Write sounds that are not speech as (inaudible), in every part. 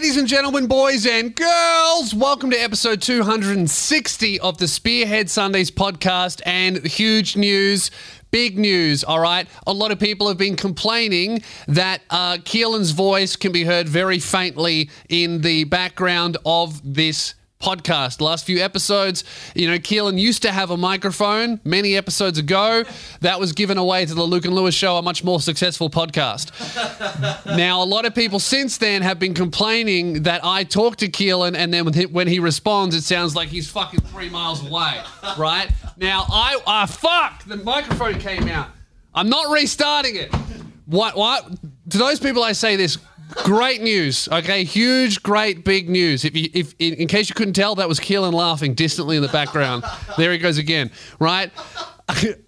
Ladies and gentlemen, boys and girls, welcome to episode 260 of the Spearhead Sundays podcast. And huge news, big news, all right? A lot of people have been complaining that uh, Keelan's voice can be heard very faintly in the background of this podcast. Last few episodes, you know, Keelan used to have a microphone many episodes ago. That was given away to the Luke and Lewis show, a much more successful podcast. (laughs) now, a lot of people since then have been complaining that I talk to Keelan and then when he, responds, it sounds like he's fucking three miles away, right? Now, I, ah, fuck, the microphone came out. I'm not restarting it. What, what? To those people, I say this great news. Okay, huge, great, big news. If, you, if in, in case you couldn't tell, that was Keelan laughing distantly in the background. (laughs) There he goes again. Right. (laughs)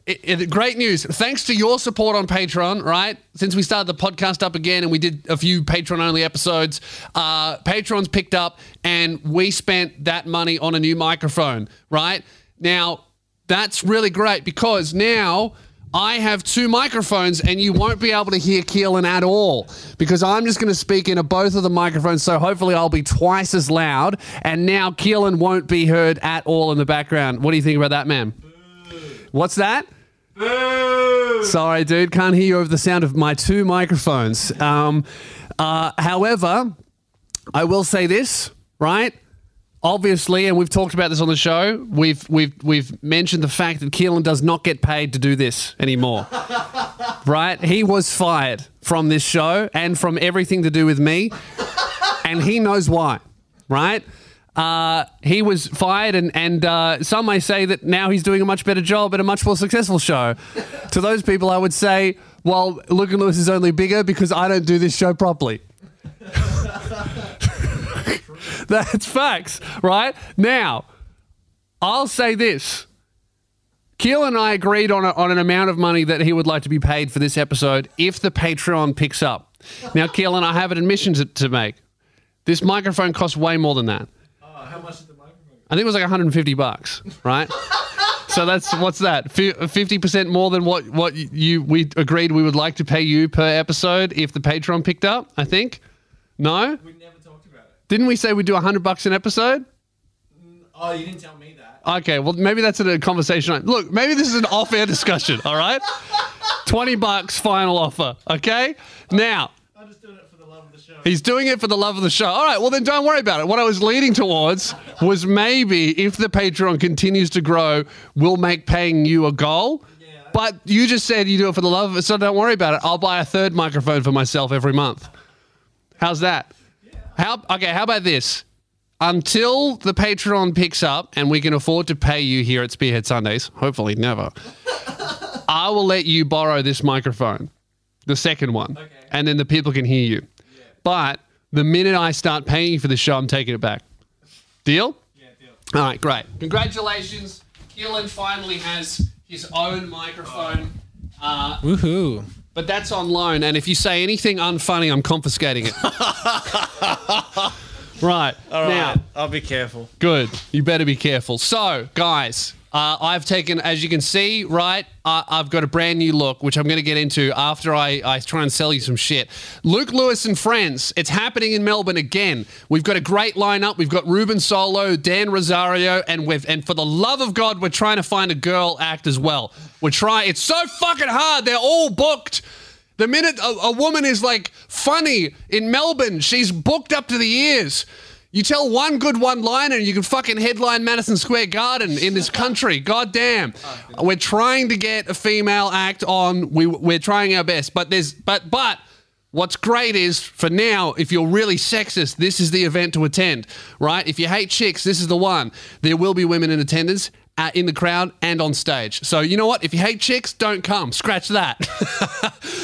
It, it, great news. Thanks to your support on Patreon, right? Since we started the podcast up again and we did a few Patreon only episodes, uh, Patreon's picked up and we spent that money on a new microphone, right? Now, that's really great because now I have two microphones and you won't be able to hear Keelan at all because I'm just going to speak into both of the microphones. So hopefully I'll be twice as loud. And now Keelan won't be heard at all in the background. What do you think about that, man? What's that? Sorry, dude. Can't hear you over the sound of my two microphones. Um, uh, however, I will say this, right? Obviously, and we've talked about this on the show, we've we've we've mentioned the fact that Keelan does not get paid to do this anymore. (laughs) right? He was fired from this show and from everything to do with me, and he knows why. Right? Uh, he was fired, and and uh, some may say that now he's doing a much better job at a much more successful show. to those people, I would say, well, Luke and Lewis is only bigger because I don't do this show properly. (laughs) (laughs) That's facts, right? Now, I'll say this. Keel and I agreed on, a, on an amount of money that he would like to be paid for this episode if the Patreon picks up. Now, Keelan, I have an admission to, to make. This microphone costs way more than that. Oh, how much is the microphone? I think it was like 150 bucks, right? so that's what's that? 50% more than what what you we agreed we would like to pay you per episode if the Patreon picked up, I think. No? We never talked about it. Didn't we say we'd do 100 bucks an episode? Oh, you didn't tell me that. Okay, well maybe that's in a conversation. Look, maybe this is an off-air discussion. All right, (laughs) twenty bucks final offer. Okay, now I'm just doing it for the love of the show. he's doing it for the love of the show. All right, well then don't worry about it. What I was leading towards was maybe if the Patreon continues to grow, we'll make paying you a goal. But you just said you do it for the love of it, so don't worry about it. I'll buy a third microphone for myself every month. How's that? How okay? How about this? Until the Patreon picks up and we can afford to pay you here at Spearhead Sundays, hopefully never, (laughs) I will let you borrow this microphone, the second one, Okay. and then the people can hear you. But the minute I start paying for the show, I'm taking it back. Deal? Yeah, deal. All right, great. Congratulations. Keelan finally has his own microphone. Uh, Woohoo. But that's on loan, and if you say anything unfunny, I'm confiscating it. (laughs) right. All right. now. I'll be careful. Good. You better be careful. So, guys, uh, I've taken, as you can see, right, uh, I've got a brand new look, which I'm going to get into after I, I try and sell you some shit. Luke Lewis and Friends, it's happening in Melbourne again. We've got a great lineup. We've got Ruben Solo, Dan Rosario, and we've, and for the love of God, we're trying to find a girl act as well. We're trying, it's so fucking hard. They're all booked. The minute a, a woman is like funny in Melbourne, she's booked up to the ears. You tell one good one liner and you can fucking headline Madison Square Garden in this country. God damn. We're trying to get a female act on. We, we're trying our best. But there's but but what's great is for now, if you're really sexist, this is the event to attend, right? If you hate chicks, this is the one. There will be women in attendance. Uh, in the crowd and on stage. So, you know what? If you hate chicks, don't come. Scratch that.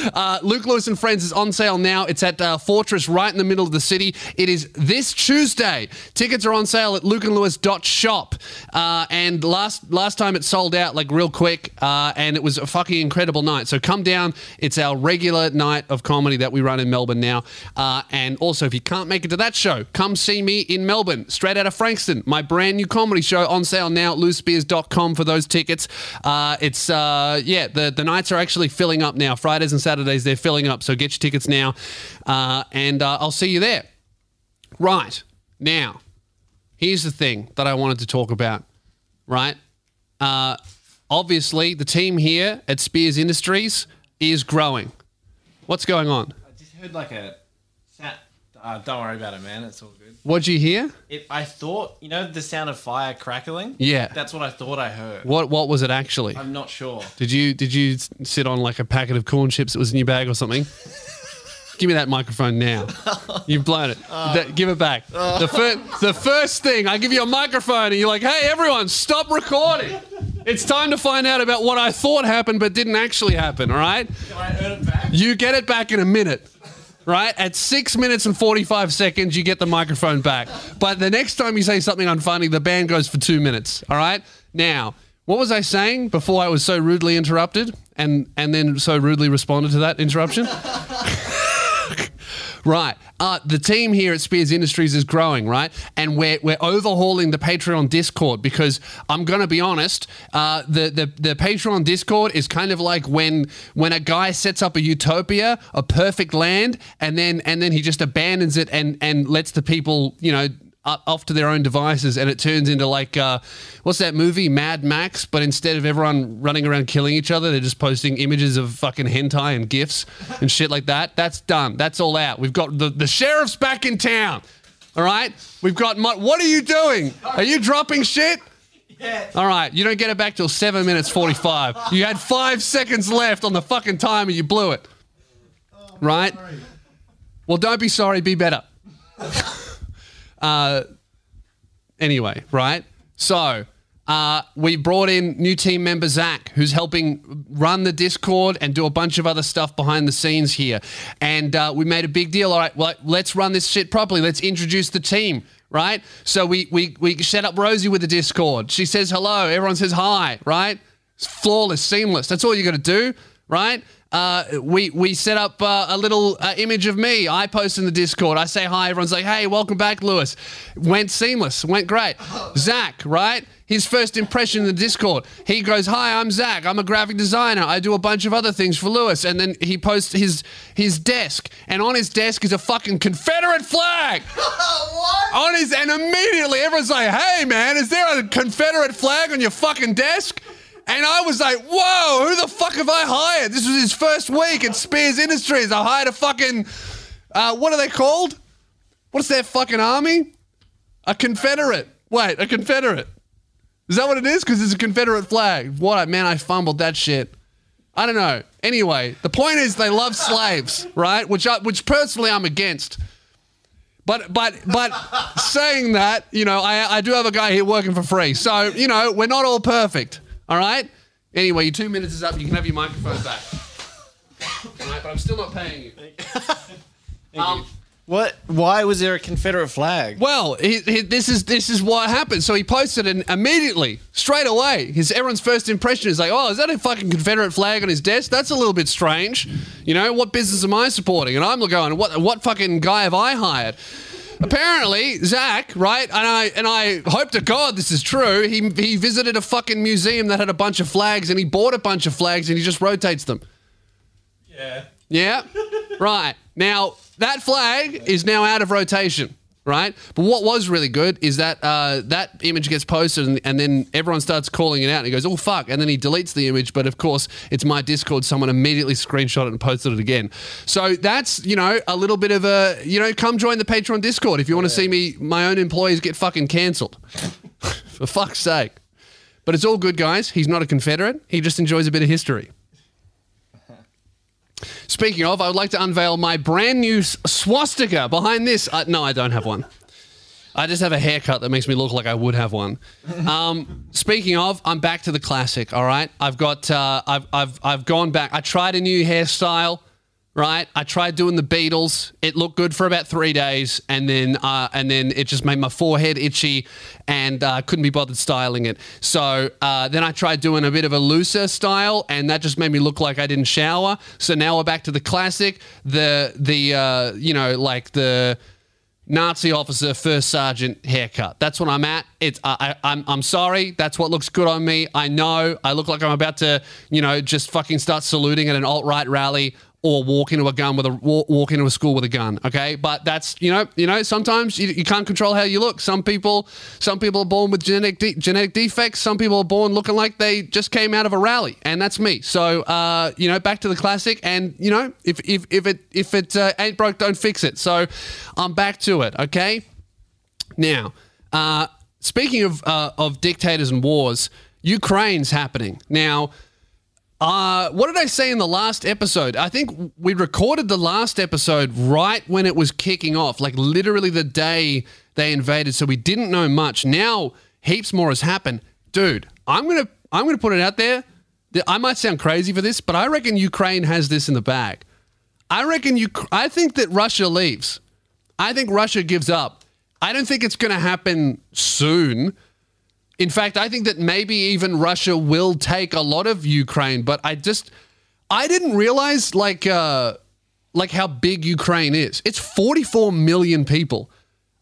(laughs) uh, Luke Lewis and Friends is on sale now. It's at uh, Fortress right in the middle of the city. It is this Tuesday. Tickets are on sale at lukeandlewis.shop. Uh, and last last time it sold out like real quick, uh, and it was a fucking incredible night. So come down. It's our regular night of comedy that we run in Melbourne now. Uh, and also, if you can't make it to that show, come see me in Melbourne, straight out of Frankston. My brand new comedy show on sale now at lewspears.com for those tickets. Uh, it's, uh, yeah, the, the nights are actually filling up now. Fridays and Saturdays, they're filling up. So get your tickets now. Uh, and uh, I'll see you there. Right. Now, here's the thing that I wanted to talk about, right? Uh, obviously, the team here at Spears Industries is growing. What's going on? I just heard like a. Uh, don't worry about it, man. It's all good. What'd you hear? It, I thought, you know, the sound of fire crackling. Yeah. That's what I thought I heard. What What was it actually? I'm not sure. Did you Did you sit on like a packet of corn chips that was in your bag or something? (laughs) Give me that microphone now. You've blown it. (laughs) That- give it back. The, (laughs) fir- the first thing, I give you a microphone and you're like, hey, everyone, stop recording. It's time to find out about what I thought happened but didn't actually happen, all right? Can I earn it back? You get it back in a minute. Right? At six minutes and 45 seconds, you get the microphone back. But the next time you say something unfunny, the band goes for two minutes. All right? Now, what was I saying before I was so rudely interrupted and, and then so rudely responded to that interruption? (laughs) Right. Uh, the team here at Spears Industries is growing, right? And we're, we're overhauling the Patreon Discord because I'm going to be honest, uh, the, the, the Patreon Discord is kind of like when when a guy sets up a utopia, a perfect land, and then and then he just abandons it and, and lets the people, you know, up- off to their own devices and it turns into like uh, what's that movie? Mad max? But instead of everyone running around killing each other they're just posting images of fucking hentai and gifs and shit like that. That's done. That's all out. We've got the, the sheriff's back in town. All right? We've got mo- what are you doing? Are you dropping shit? Yeah. all right. You don't get it back till 7 minutes 45 you had 5 seconds left on the fucking timer. You blew it. Right? Well don't be sorry. Be better (laughs) uh, anyway, right? So uh, we brought in new team member Zach, who's helping run the Discord and do a bunch of other stuff behind the scenes here. And uh, we made a big deal. All right, well, let's run this shit properly. Let's introduce the team. Right, so we we we set up Rosie with the Discord. She says hello. Everyone says hi. Right, it's flawless, seamless. That's all you got to do. Right, uh, we we set up uh, a little uh, image of me. I post in the Discord. I say hi. Everyone's like, "Hey, welcome back, Lewis." Went seamless. Went great. Zach, right? His first impression in the Discord. He goes, "Hi, I'm Zach. I'm a graphic designer. I do a bunch of other things for Lewis." And then he posts his his desk, and on his desk is a fucking Confederate flag. (laughs) what? On his and immediately everyone's like, "Hey, man, is there a Confederate flag on your fucking desk?" And I was like, whoa, who the fuck have I hired? This was his first week at Spears Industries. I hired a fucking, uh, what are they called? What's their fucking army? A Confederate. Wait, a Confederate. Is that what it is? Because it's a Confederate flag. What, man, I fumbled that shit. I don't know. Anyway, the point is they love slaves, right? Which, I, which personally I'm against. But but but saying that, you know, I, I do have a guy here working for free. So, you know, we're not all perfect. All right? Anyway, your two minutes is up. You can have your microphone back. (coughs) All right, but I'm still not paying you. (laughs) Um, What? Why was there a Confederate flag? well, he, he, this is this is what happened. So he posted it immediately, straight away. His everyone's first impression is like, "Oh, is that a fucking Confederate flag on his desk? That's a little bit strange." You know, what business am I supporting? And I'm going, "What what fucking guy have I hired?" Apparently, Zach, right? And I and I hope to God this is true. He he visited a fucking museum that had a bunch of flags, and he bought a bunch of flags, and he just rotates them. Yeah. Yeah. (laughs) right. Now, that flag is now out of rotation. Right. But what was really good is that uh, that image gets posted and, and then everyone starts calling it out and he goes, oh, fuck. And then he deletes the image. But of course, it's my Discord. Someone immediately screenshot it and posted it again. So that's, you know, a little bit of a, you know, come join the Patreon Discord if you want to see me, my own employees get fucking cancelled. (laughs) For fuck's sake. But it's all good, guys. He's not a Confederate. He just enjoys a bit of history. Speaking of, I would like to unveil my brand new swastika behind this. Uh, no, I don't have one. I just have a haircut that makes me look like I would have one. Um, speaking of, I'm back to the classic. All right, I've got, uh, I've, I've, I've gone back. I tried a new hairstyle. Right, I tried doing the Beatles. It looked good for about three days, and then, uh, and then it just made my forehead itchy, and uh, couldn't be bothered styling it. So uh, then I tried doing a bit of a looser style, and that just made me look like I didn't shower. So now we're back to the classic, the the uh, you know like the Nazi officer, first sergeant haircut. That's what I'm at. It's I, I, I'm I'm sorry. That's what looks good on me. I know. I look like I'm about to, you know, just fucking start saluting at an alt right rally. Or walk into a gun with a walk, into a school with a gun. Okay, but that's you know you know sometimes you, you can't control how you look. Some people some people are born with genetic de- genetic defects. Some people are born looking like they just came out of a rally, and that's me. So uh, you know back to the classic, and you know if if if it if it uh, ain't broke, don't fix it. So I'm back to it. Okay, now uh, speaking of uh, of dictators and wars, Ukraine's happening now. Uh, what did I say in the last episode? I think we recorded the last episode right when it was kicking off, like literally the day they invaded. So we didn't know much. Now heaps more has happened, dude. I'm gonna I'm gonna put it out there. I might sound crazy for this, but I reckon Ukraine has this in the bag. I reckon you. I think that Russia leaves. I think Russia gives up. I don't think it's going to happen soon. In fact, I think that maybe even Russia will take a lot of Ukraine, but I just I didn't realize like uh like how big Ukraine is. It's 44 million people.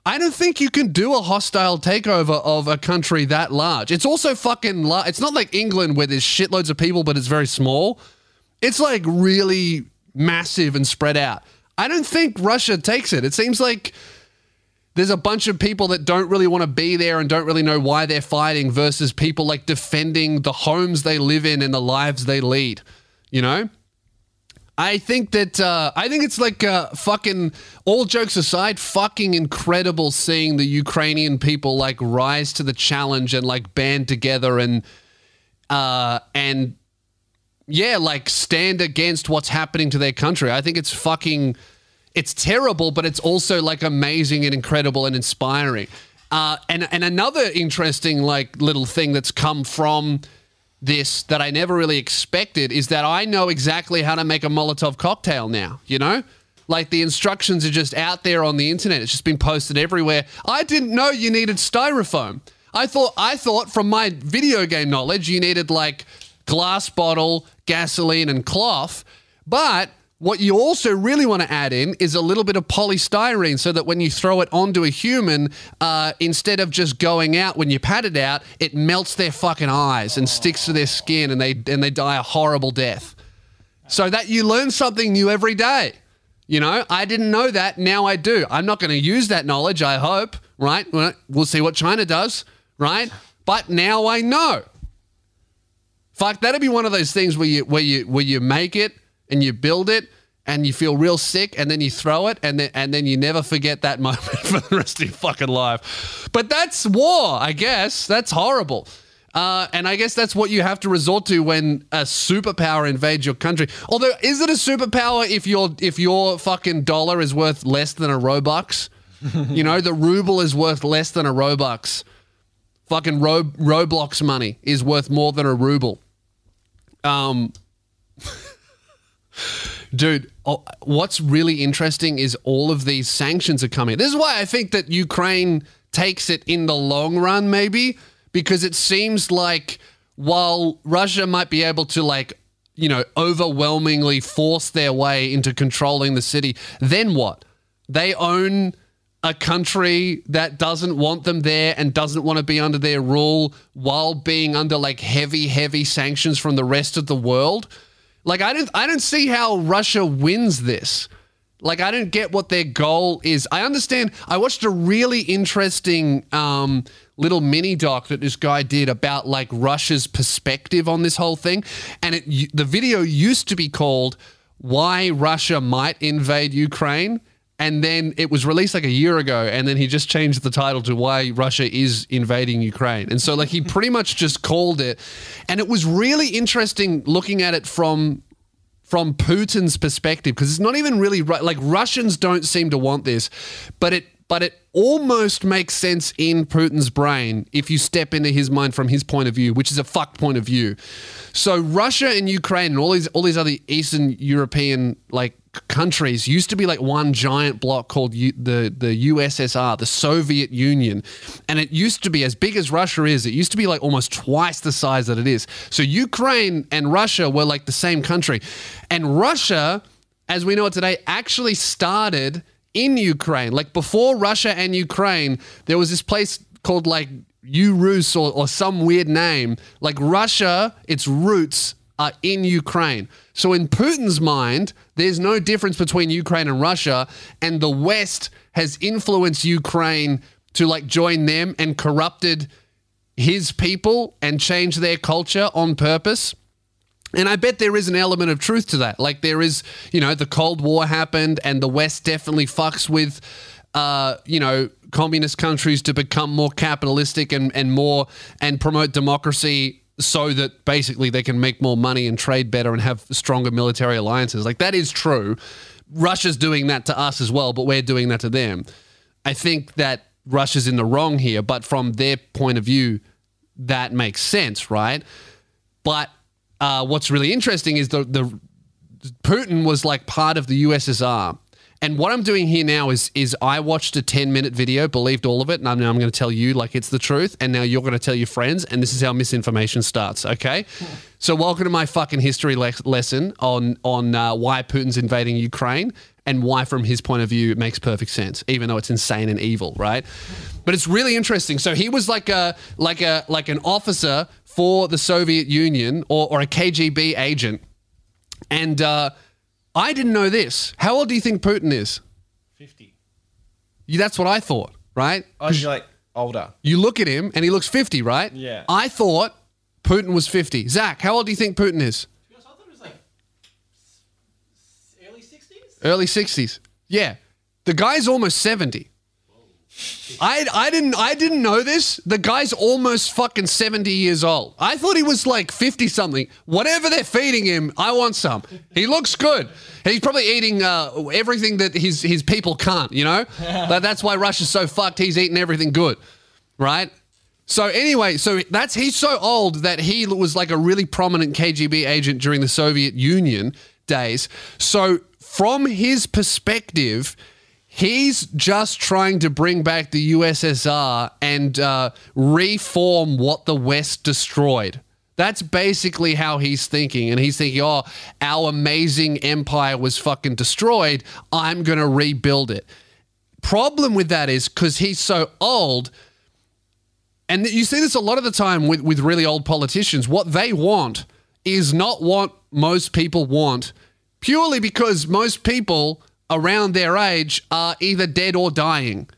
I don't think you can do a hostile takeover of a country that large. It's also fucking large. It's not like England where there's shitloads of people but it's very small. It's like really massive and spread out. I don't think Russia takes it. It seems like there's a bunch of people that don't really want to be there and don't really know why they're fighting versus people like defending the homes they live in and the lives they lead. You know? I think that uh, I think it's like uh, fucking all jokes aside, fucking incredible seeing the Ukrainian people like rise to the challenge and like band together and uh, and yeah, like stand against what's happening to their country. I think it's fucking it's terrible, but it's also like amazing and incredible and inspiring. Uh, and and another interesting like little thing that's come from this that I never really expected is that I know exactly how to make a Molotov cocktail now. You know, like the instructions are just out there on the internet. It's just been posted everywhere. I didn't know you needed styrofoam. I thought I thought from my video game knowledge you needed like glass bottle, gasoline, and cloth, but what you also really want to add in is a little bit of polystyrene so that when you throw it onto a human, uh, instead of just going out when you pat it out, it melts their fucking eyes and sticks to their skin and they and they die a horrible death. So that you learn something new every day. You know, I didn't know that. Now I do. I'm not going to use that knowledge, I hope, right? We'll see what China does, right? But now I know. Fuck, that'd be one of those things where you where you where you make it and you build it and you feel real sick and then you throw it and then and then you never forget that (laughs) moment for the rest of your fucking life. But that's war, I guess. That's horrible. Uh, and I guess that's what you have to resort to when a superpower invades your country. Although, is it a superpower if your if your fucking dollar is worth less than a Robux? (laughs) you know, the ruble is worth less than a Robux. Fucking Ro- Roblox money is worth more than a ruble. Um, (laughs) dude, oh, what's really interesting is all of these sanctions are coming. This is why I think that Ukraine takes it in the long run, maybe, because it seems like while Russia might be able to, like, you know, overwhelmingly force their way into controlling the city, then what? They own a country that doesn't want them there and doesn't want to be under their rule while being under like heavy, heavy sanctions from the rest of the world. Like I don't I don't see how Russia wins this. Like I don't get what their goal is. I understand. I watched a really interesting um, little mini doc that this guy did about like Russia's perspective on this whole thing, and it the video used to be called "Why Russia Might Invade Ukraine." And then it was released like a year ago, and then he just changed the title to Why Russia is Invading Ukraine. And so, like, he pretty much just called it. And it was really interesting looking at it from from Putin's perspective because it's not even really like Russians don't seem to want this, but it but it almost makes sense in Putin's brain if you step into his mind from his point of view, which is a fucked point of view. So Russia and Ukraine and all these all these other Eastern European like countries used to be like one giant block called U- the the USSR, the Soviet Union, and it used to be as big as Russia is. It used to be like almost twice the size that it is. So Ukraine and Russia were like the same country, and Russia, as we know it today, actually started in Ukraine. Like before Russia and Ukraine, there was this place called like Urus or, or some weird name. Like Russia, its roots are in Ukraine. So in Putin's mind, there's no difference between Ukraine and Russia, and the West has influenced Ukraine to like join them and corrupted his people and changed their culture on purpose. And I bet there is an element of truth to that. Like there is, you know, the Cold War happened, and the West definitely fucks with, uh, you know, communist countries to become more capitalistic and and more and promote democracy so that basically they can make more money and trade better and have stronger military alliances. Like that is true. Russia's doing that to us as well, but we're doing that to them. I think that Russia's in the wrong here, but from their point of view, that makes sense, right? But uh, what's really interesting is the the Putin was like part of the USSR. And what I'm doing here now is is I watched a 10 minute video, believed all of it, and now I'm going to tell you like it's the truth, and now you're going to tell your friends, and this is how misinformation starts. Okay, so welcome to my fucking history le- lesson on on uh, why Putin's invading Ukraine and why, from his point of view, it makes perfect sense, even though it's insane and evil, right? But it's really interesting. So he was like a like a like an officer for the Soviet Union or, or a KGB agent, and. Uh, I didn't know this. How old do you think Putin is? 50. You, that's what I thought, right? Oh, you're like older. You look at him and he looks 50, right? Yeah. I thought Putin was 50. Zach, how old do you think Putin is? I thought it was like early 60s. Early 60s. Yeah. The guy's almost 70. I, I didn't I didn't know this. The guy's almost fucking 70 years old. I thought he was like 50 something. Whatever they're feeding him, I want some. He looks good. He's probably eating uh, everything that his his people can't, you know? (laughs) But that's why Russia's so fucked. He's eating everything good. Right? So anyway, so that's he's so old that he was like a really prominent KGB agent during the Soviet Union days. So from his perspective, he's just trying to bring back the USSR and uh, reform what the West destroyed. That's basically how he's thinking. And he's thinking, oh, our amazing empire was fucking destroyed. I'm going to rebuild it. Problem with that is because he's so old, and you see this a lot of the time with, with really old politicians, what they want is not what most people want, purely because most people around their age are either dead or dying,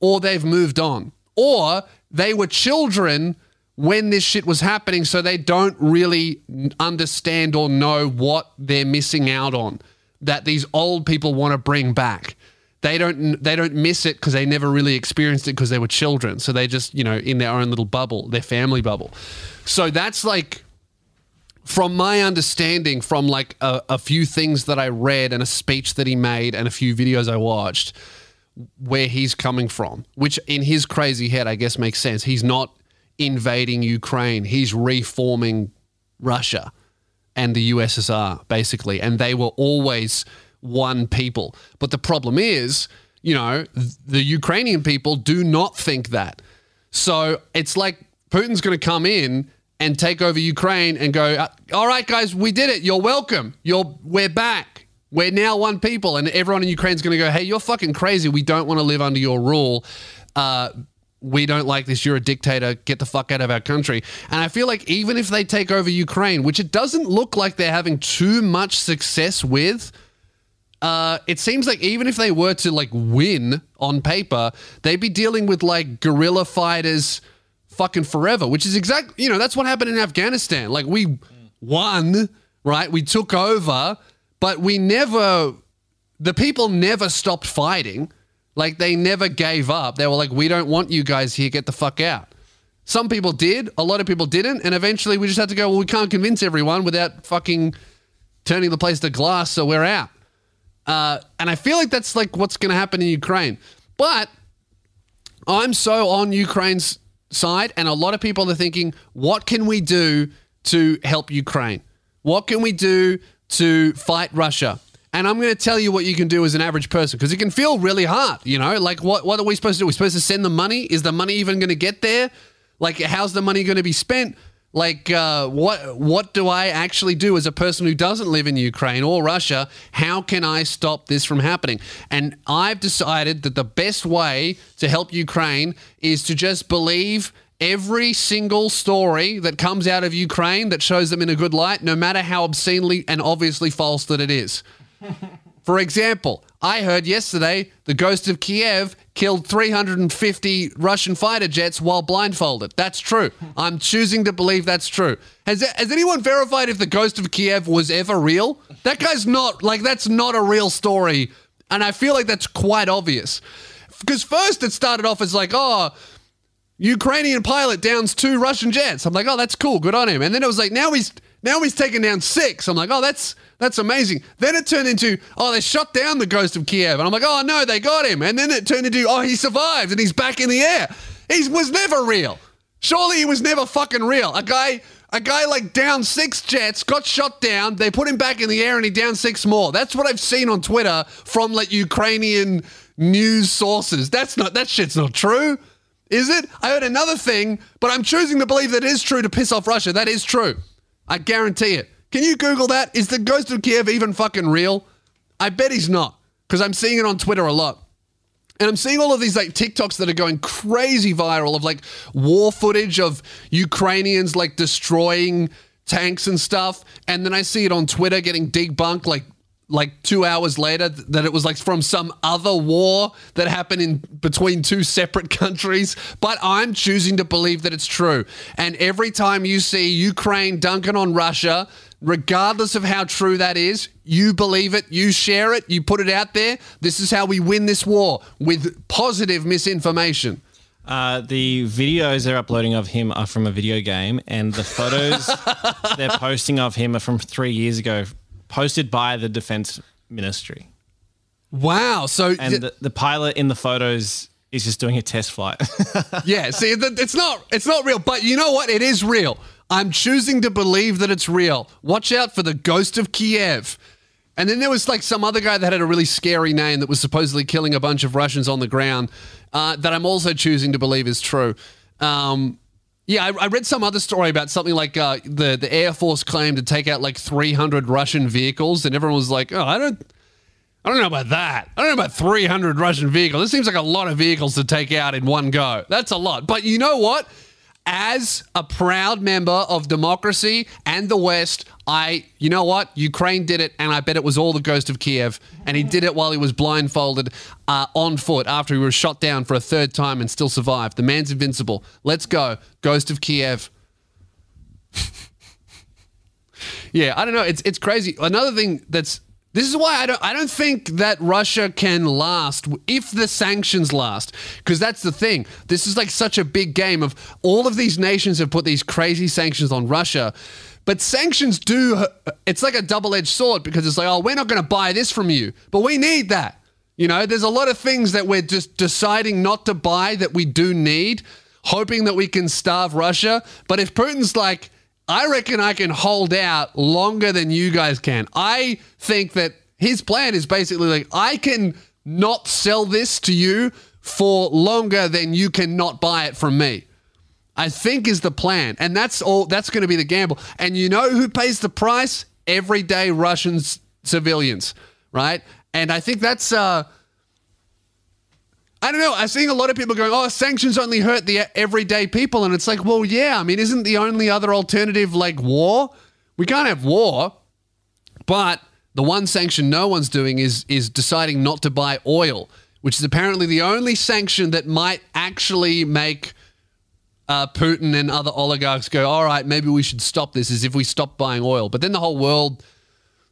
or they've moved on, or they were children when this shit was happening, so they don't really understand or know what they're missing out on that these old people want to bring back. They don't they don't miss it because they never really experienced it because they were children. So they just, you know, in their own little bubble, their family bubble. So that's like from my understanding from like a, a, few things that I read and a speech that he made and a few videos I watched where he's coming from, which in his crazy head, I guess makes sense. He's not invading Ukraine, he's reforming Russia and the USSR, basically. And they were always one people. But the problem is, you know, the Ukrainian people do not think that. So it's like Putin's going to come in and take over Ukraine and go, uh, all right, guys, we did it. You're welcome. You're we're back. We're now one people, and everyone in Ukraine's going to go, hey, you're fucking crazy. We don't want to live under your rule. Uh, we don't like this. You're a dictator. Get the fuck out of our country. And I feel like even if they take over Ukraine, which it doesn't look like they're having too much success with, uh, it seems like even if they were to like win on paper, they'd be dealing with like guerrilla fighters fucking forever, which is exactly, you know, that's what happened in Afghanistan. Like we won, right? We took over, but we never, the people never stopped fighting. Like they never gave up. They were like, we don't want you guys here. Get the fuck out. Some people did, a lot of people didn't. And eventually we just had to go, well, we can't convince everyone without fucking turning the place to glass. So we're out. Uh, and I feel like that's like what's going to happen in Ukraine. But I'm so on Ukraine's side, and a lot of people are thinking, what can we do to help Ukraine? What can we do to fight Russia? And I'm going to tell you what you can do as an average person because it can feel really hard, you know? Like, what, what are we supposed to do? We're supposed to send the money? Is the money even going to get there? Like, how's the money going to be spent? Like, uh, what what do I actually do as a person who doesn't live in Ukraine or Russia? How can I stop this from happening? And I've decided that the best way to help Ukraine is to just believe every single story that comes out of Ukraine that shows them in a good light, no matter how obscenely and obviously false that it is. (laughs) For example, I heard yesterday the ghost of Kiev killed 350 Russian fighter jets while blindfolded. That's true. I'm choosing to believe that's true. Has, has anyone verified if the ghost of Kiev was ever real? That guy's not, like, that's not a real story. And I feel like that's quite obvious. Because first it started off as like, oh, Ukrainian pilot downs two Russian jets. I'm like, oh, that's cool. Good on him. And then it was like, now he's now he's taken down six. I'm like, oh, that's that's amazing. Then it turned into, oh, they shot down the ghost of Kiev. And I'm like, oh, no, they got him. And then it turned into, oh, he survived and he's back in the air. He was never real. Surely he was never fucking real. A guy, a guy like down six jets, got shot down. They put him back in the air and he down six more. That's what I've seen on Twitter from like Ukrainian news sources. That's not, that shit's not true. Is it? I heard another thing, but I'm choosing to believe that it is true to piss off Russia. That is true. I guarantee it. Can you Google that? Is the ghost of Kiev even fucking real? I bet he's not, because I'm seeing it on Twitter a lot. And I'm seeing all of these like TikToks that are going crazy viral of like war footage of Ukrainians like destroying tanks and stuff. And then I see it on Twitter getting debunked like like two hours later that it was like from some other war that happened in between two separate (laughs) countries. But I'm choosing to believe that it's true. And every time you see Ukraine dunking on Russia, regardless of how true that is, you believe it, you share it, you put it out there. This is how we win this war with positive misinformation. Uh, the videos they're uploading of him are from a video game, and the photos (laughs) they're posting of him are from three years ago posted by the defense ministry. Wow. So And the, the pilot in the photos is just doing a test flight. (laughs) yeah, see, it's not it's not real, but you know what? It is real. I'm choosing to believe that it's real. Watch out for the ghost of Kiev. And then there was like some other guy that had a really scary name that was supposedly killing a bunch of Russians on the ground uh, that I'm also choosing to believe is true. Um, yeah, I, I, read some other story about something like uh, the the Air Force claimed to take out like 300 Russian vehicles, and everyone was like, "Oh, I don't, I don't know about that. I don't know about 300 Russian vehicles. This seems like a lot of vehicles to take out in one go. That's a lot." But you know what? As a proud member of democracy and the West, I, you know what? Ukraine did it, and I bet it was all the ghost of Kiev. And he did it while he was blindfolded uh, on foot after he was shot down for a third time and still survived. The man's invincible. Let's go. Ghost of Kiev. (laughs) yeah, I don't know. It's, it's crazy. Another thing that's this is why I don't I don't think that Russia can last if the sanctions last because that's the thing. This is like such a big game of all of these nations have put these crazy sanctions on Russia. But sanctions do it's like a double-edged sword because it's like, "Oh, we're not going to buy this from you, but we need that." You know, there's a lot of things that we're just deciding not to buy that we do need, hoping that we can starve Russia. But if Putin's like, I reckon I can hold out longer than you guys can. I think that his plan is basically like, I can not sell this to you for longer than you can not buy it from me. I think is the plan. And that's all that's going to be the gamble. And you know who pays the price? Everyday Russian civilians, right? And I think that's uh I don't know. I'm seeing a lot of people going, "Oh, sanctions only hurt the everyday people," and it's like, well, yeah. I mean, isn't the only other alternative like war? We can't have war, but the one sanction no one's doing is is deciding not to buy oil, which is apparently the only sanction that might actually make uh, Putin and other oligarchs go, "All right, maybe we should stop this." Is if we stop buying oil, but then the whole world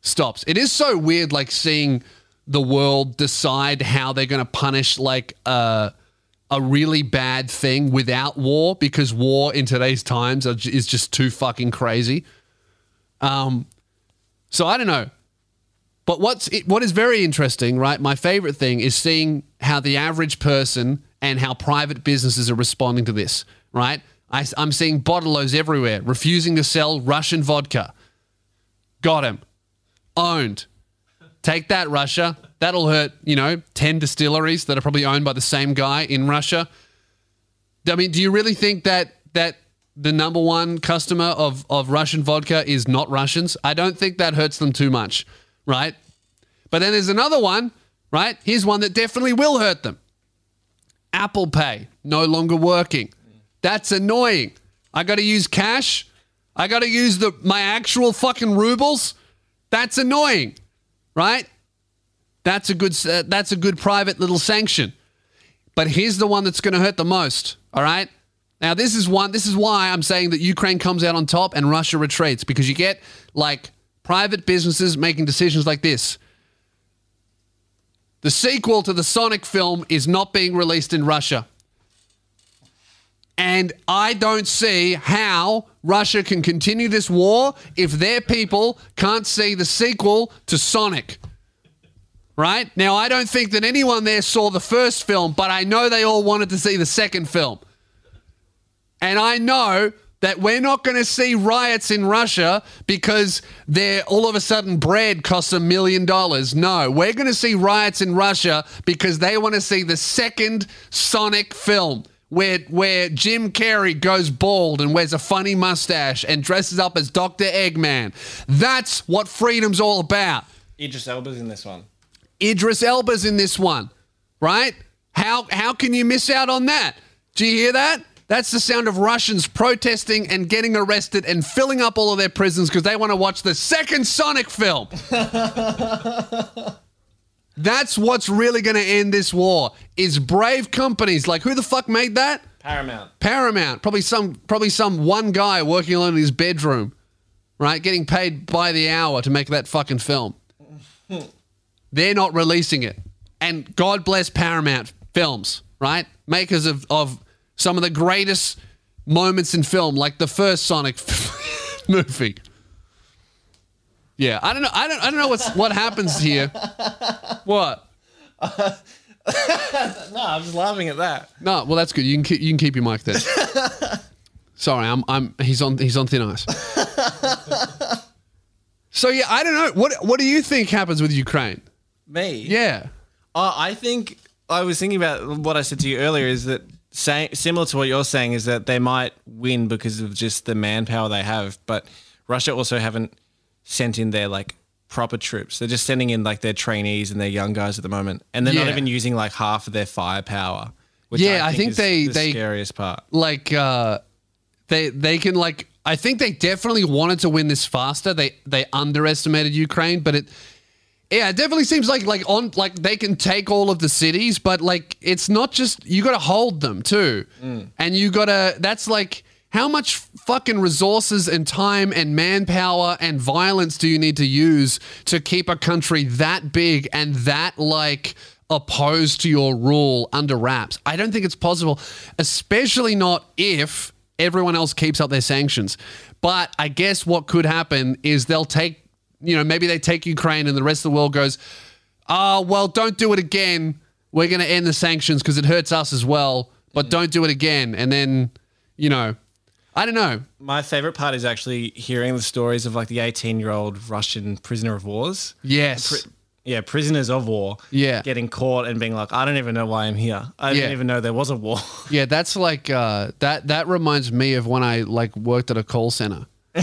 stops. It is so weird, like seeing the world decide how they're going to punish like a a really bad thing without war because war in today's times is just too fucking crazy. Um, so I don't know. But what's what is very interesting, right? My favorite thing is seeing how the average person and how private businesses are responding to this, right? I, am seeing bottlers everywhere refusing to sell Russian vodka. Got him. Owned. Take that, Russia. That'll hurt, you know, 10 distilleries that are probably owned by the same guy in Russia. I mean, do you really think that that the number one customer of, of Russian vodka is not Russians? I don't think that hurts them too much, right? But then there's another one, right? Here's one that definitely will hurt them. Apple Pay no longer working. That's annoying. I got to use cash. I got to use the my actual fucking rubles. That's annoying, right? That's a good uh, that's a good private little sanction. But here's the one that's going to hurt the most, all right? Now this is one this is why I'm saying that Ukraine comes out on top and Russia retreats because you get like private businesses making decisions like this. The sequel to the Sonic film is not being released in Russia. And I don't see how Russia can continue this war if their people can't see the sequel to Sonic. Right? Now, I don't think that anyone there saw the first film, but I know they all wanted to see the second film. And I know that we're not going to see riots in Russia because they're all of a sudden bread costs a million dollars. No, we're going to see riots in Russia because they want to see the second Sonic film where where Jim Carrey goes bald and wears a funny mustache and dresses up as Dr. Eggman. That's what freedom's all about. Idris Elba's in this one. Idris Elba's in this one, right? How how can you miss out on that? Do you hear that? That's the sound of Russians protesting and getting arrested and filling up all of their prisons because they want to watch the second Sonic film. (laughs) That's what's really going to end this war. Is brave companies like who the fuck made that? Paramount. Paramount. Probably some probably some one guy working alone in his bedroom, right? Getting paid by the hour to make that fucking film. (laughs) They're not releasing it. And God bless Paramount Films, right? Makers of, of some of the greatest moments in film, like the first Sonic (laughs) movie. Yeah, I don't know. I don't. I don't know what's what happens here. What? (laughs) No, I'm just laughing at that. No, well that's good. You can keep, you can keep your mic there. (laughs) Sorry, I'm I'm he's on he's on thin ice. (laughs) so yeah, I don't know. What what do you think happens with Ukraine? Me? Yeah. Uh, I think I was thinking about what I said to you earlier is that say, similar to what you're saying is that they might win because of just the manpower they have, but Russia also haven't sent in their like proper troops. They're just sending in like their trainees and their young guys at the moment, and they're not even using like half of their firepower. Which Yeah, I think is they- the they- scariest part. Like uh they they can like I think they definitely wanted to win this faster. They they underestimated Ukraine, but it yeah, it definitely seems like like on like they can take all of the cities, but like it's not just you got to hold them too, and you got to. That's like how much fucking resources and time and manpower and violence do you need to use to keep a country that big and that like opposed to your rule under wraps? I don't think it's possible, especially not if everyone else keeps up their sanctions. But I guess what could happen is they'll take you know, maybe they take Ukraine and the rest of the world goes, oh, well, don't do it again. We're going to end the sanctions because it hurts us as well, but mm. don't do it again. And then, you know, I don't know. My favorite part is actually hearing the stories of like the 18 year old Russian prisoner of wars. Yes. Yeah, prisoners of war. Yeah. Getting caught and being like, I don't even know why I'm here. I Yeah. didn't even know there was a war. (laughs) Yeah, that's like uh, that. That reminds me of when I like worked at a call center. (laughs)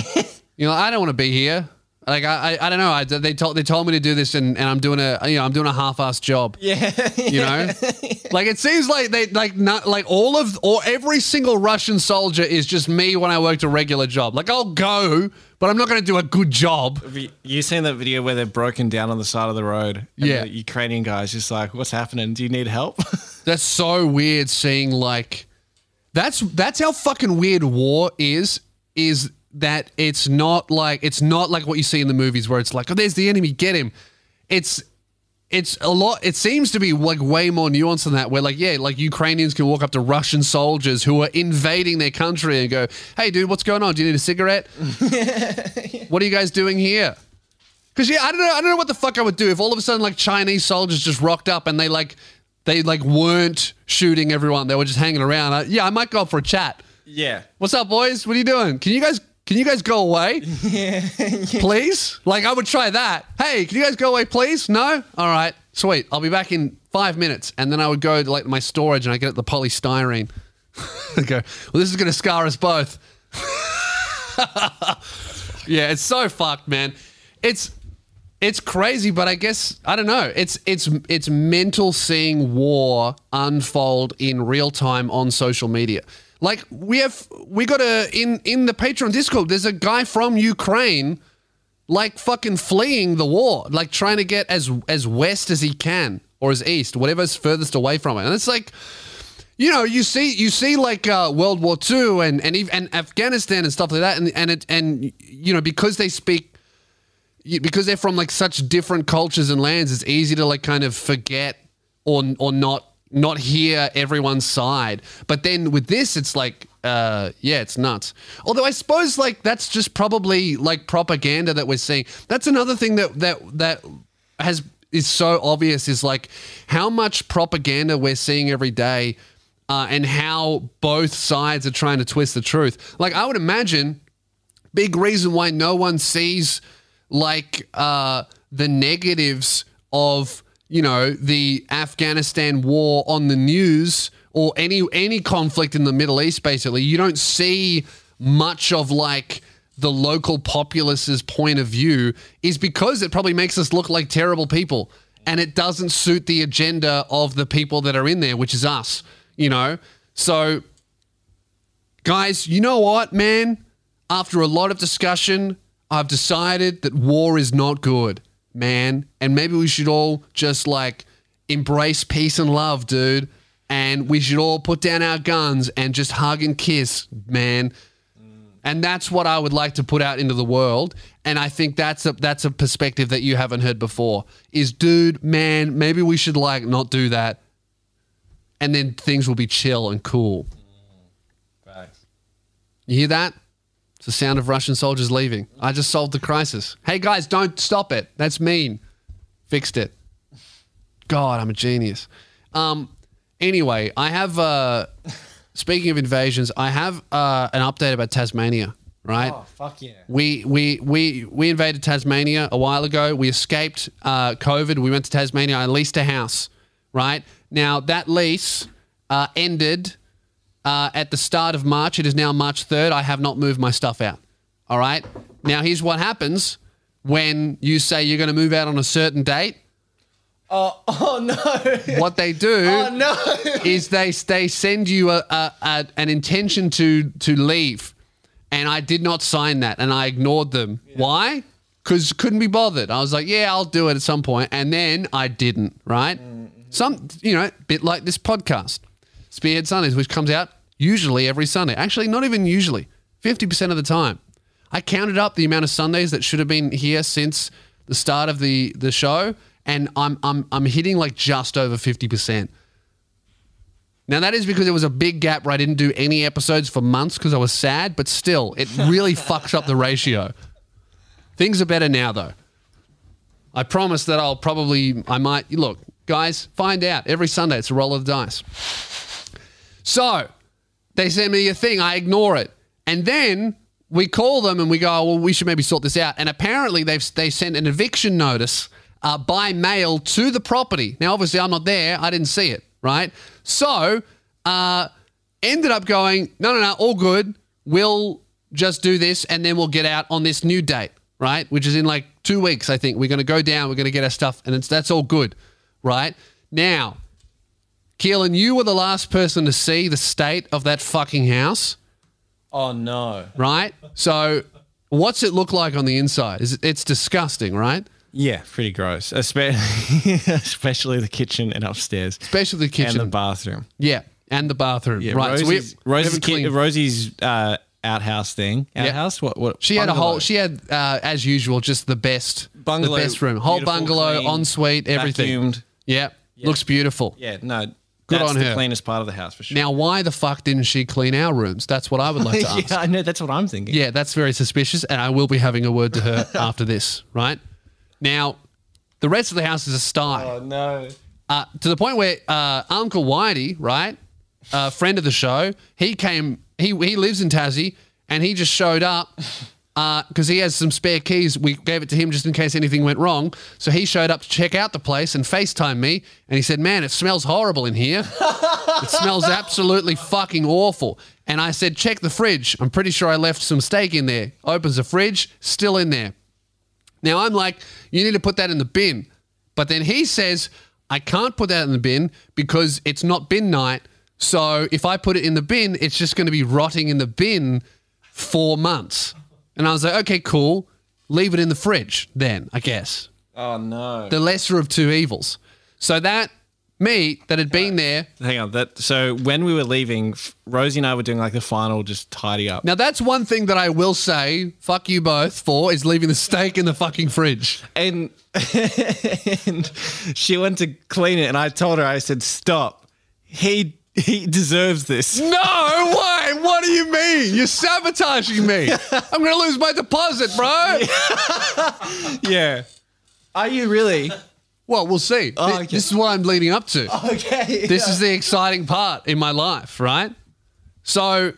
you know, I don't want to be here. Like I, I, I don't know. I, they told they told me to do this, and, and I'm doing a you know I'm doing a half-assed job. yeah. (laughs) You know, (laughs) like it seems like they like not like all of or every single Russian soldier is just me when I worked a regular job. Like I'll go, but I'm not going to do a good job. Have you- You seen that video where they're broken down on the side of the road? And Yeah. The Ukrainian guy's just like, what's happening? Do you need help? (laughs) That's so weird seeing like that's that's how fucking weird war is is that it's not like it's not like what you see in the movies where it's like oh there's the enemy get him it's it's a lot it seems to be like way more nuanced than that where like yeah like Ukrainians can walk up to Russian soldiers who are invading their country and go hey dude what's going on do you need a cigarette (laughs) what are you guys doing here because yeah, I don't know. I don't know what the fuck I would do if all of a sudden like Chinese soldiers just rocked up and they like they like weren't shooting everyone. They were just hanging around. I, yeah, I might go up for a chat. yeah. What's up, boys? What are you doing? Can you guys can you guys go away? (laughs) Yeah. (laughs) Please? Like I would try that. Hey, can you guys go away, please? No? All right. Sweet. I'll be back in five minutes. And then I would go to like my storage and I get the polystyrene. I (laughs) go, well, this is gonna scar us both. yeah, it's so fucked, man. It's it's crazy, but I guess I don't know. It's it's it's mental seeing war unfold in real time on social media. Like we have, we got a in in the Patreon Discord. There's a guy from Ukraine, like fucking fleeing the war, like trying to get as as west as he can or as east, whatever's furthest away from it. And it's like, you know, you see, you see, like uh, World War II and and even and Afghanistan and stuff like that, and and it and you know because they speak because they're from like such different cultures and lands, it's easy to like kind of forget or or not not hear everyone's side. But then with this, it's like, uh, yeah, it's nuts. Although I suppose like that's just probably like propaganda that we're seeing. That's another thing that that that has is so obvious is like how much propaganda we're seeing every day. Uh, and how both sides are trying to twist the truth. Like, I would imagine big reason why no one sees like uh, the negatives of you know the Afghanistan war on the news or any any conflict in the Middle East. Basically, you don't see much of like the local populace's point of view is because it probably makes us look like terrible people and it doesn't suit the agenda of the people that are in there which is us you know so guys, you know what, man? After a lot of discussion, I've decided that war is not good, man. And maybe we should all just like embrace peace and love, dude. And we should all put down our guns and just hug and kiss, man. And that's what I would like to put out into the world. And I think that's a that's a perspective that you haven't heard before. Is dude, man, maybe we should like not do that. And then things will be chill and cool. Mm, facts. You hear that? The sound of Russian soldiers leaving. I just solved the crisis. Hey guys, don't stop it. That's mean. Fixed it. God, I'm a genius. Um, anyway, I have. Uh, speaking of invasions, I have uh, an update about Tasmania. Right. Oh, fuck yeah. We we we we invaded Tasmania a while ago. We escaped uh, COVID. We went to Tasmania. I leased a house. Right now, that lease uh, ended uh, at the start of March. It is now March third. I have not moved my stuff out. All right. Now, here's what happens when you say you're going to move out on a certain date. Oh, (laughs) oh no. What they do (laughs) Oh no. is they they send you a, a, a an intention to to leave, and I did not sign that, and I ignored them. Why? Because couldn't be bothered. I was like, yeah, I'll do it at some point. and then I didn't. Right? Some you know, bit like this podcast, Spearhead Sundays, which comes out usually every Sunday. Actually, not even usually, fifty percent of the time. I counted up the amount of Sundays that should have been here since the start of the the show, and I'm I'm I'm hitting like just over fifty percent. Now that is because there was a big gap where I didn't do any episodes for months because I was sad, but still, it really (laughs) fucks up the ratio. Things are better now though. I promise that I'll probably I might look, guys, find out every Sunday. It's a roll of the dice. So they send me a thing, I ignore it, and then we call them and we go, well, we should maybe sort this out. And apparently they've they sent an eviction notice uh, by mail to the property. Now, obviously, I'm not there. I didn't see it. Right. So uh, ended up going, no, no, no, all good. We'll just do this and then we'll get out on this new date. Right. Which is in like two weeks, I think. We're going to go down. We're going to get our stuff and it's that's all good. Right. Now, Keelan, you were the last person to see the state of that fucking house Oh no. right? So, what's it look like on the inside? Is it, it's disgusting, right? Yeah, pretty gross. Especially, (laughs) especially the kitchen and upstairs Especially the kitchen and the bathroom. yeah, and the bathroom. Yeah, right. so we, Rosie's, we Rosie's, haven't ki- Rosie's uh, outhouse thing. Yeah. Outhouse? What? What? she had a whole. She had, uh, as usual, just the best, Bungalow, the best room, whole bungalow, clean, ensuite, everything. vacuumed. Yeah, looks beautiful. Yeah, no. Good that's on the her. cleanest part of the house for sure. Now, why the fuck didn't she clean our rooms? That's what I would like to (laughs) ask. yeah, I know. That's what I'm thinking. Yeah, that's very suspicious, and I will be having a word to her (laughs) after this. Right now, the rest of the house is a sty. Oh no. uh, to the point where uh, Uncle Whitey, right, a friend of the show, he came. He he lives in Tassie, and he just showed up (laughs) Uh, because he has some spare keys. We gave it to him just in case anything went wrong. So he showed up to check out the place and FaceTime me, and he said, "Man, it smells horrible in here. it smells (laughs) absolutely fucking awful." And I said, "Check the fridge. I'm pretty sure I left some steak in there." Opens the fridge, still in there. Now I'm like, you need to put that in the bin. But then he says, I can't put that in the bin because it's not bin night. So if I put it in the bin, it's just going to be rotting in the bin for months. And I was like, okay, cool. Leave it in the fridge then, I guess. Oh no. The lesser of two evils. So that meat that had been there. Hang on. That so when we were leaving, Rosie and I were doing like the final just tidy up. Now that's one thing that I will say, fuck you both for, is leaving the steak in the fucking fridge. And, (laughs) and she went to clean it and I told her I said stop. He he deserves this. No (laughs) way! What do you mean? You're sabotaging me. (laughs) I'm gonna lose my deposit, bro. (laughs) Yeah. Are you really? Well, we'll see. Oh, Th- okay. This is what I'm leading up to. Okay. This is the exciting part in my life, right? So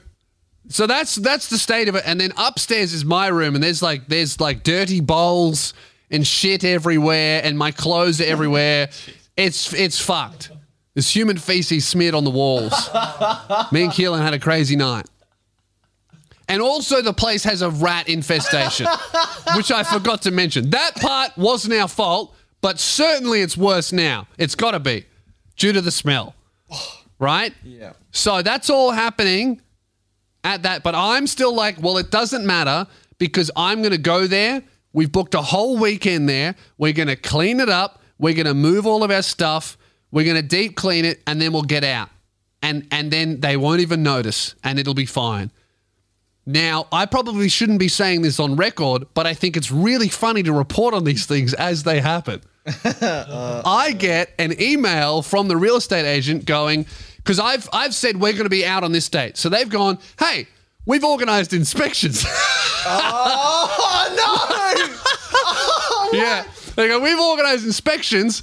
so that's that's the state of it. And then upstairs is my room and there's like there's like dirty bowls and shit everywhere and my clothes are everywhere. (laughs) It's it's fucked. There's human feces smeared on the walls. (laughs) Me and Keelan had a crazy night. And also the place has a rat infestation, (laughs) which I forgot to mention. That part wasn't our fault, but certainly it's worse now. It's got to be due to the smell. (sighs) Right? Yeah. So that's all happening at that. But I'm still like, well, it doesn't matter because I'm going to go there. We've booked a whole weekend there. We're going to clean it up. We're going to move all of our stuff. We're going to deep clean it and then we'll get out. And, and then they won't even notice and it'll be fine. Now, I probably shouldn't be saying this on record, but I think it's really funny to report on these things as they happen. (laughs) I get an email from the real estate agent going, because I've I've said we're going to be out on this date. So they've gone, hey, we've organized inspections. (laughs) Oh no! (laughs) yeah. They go, we've organized inspections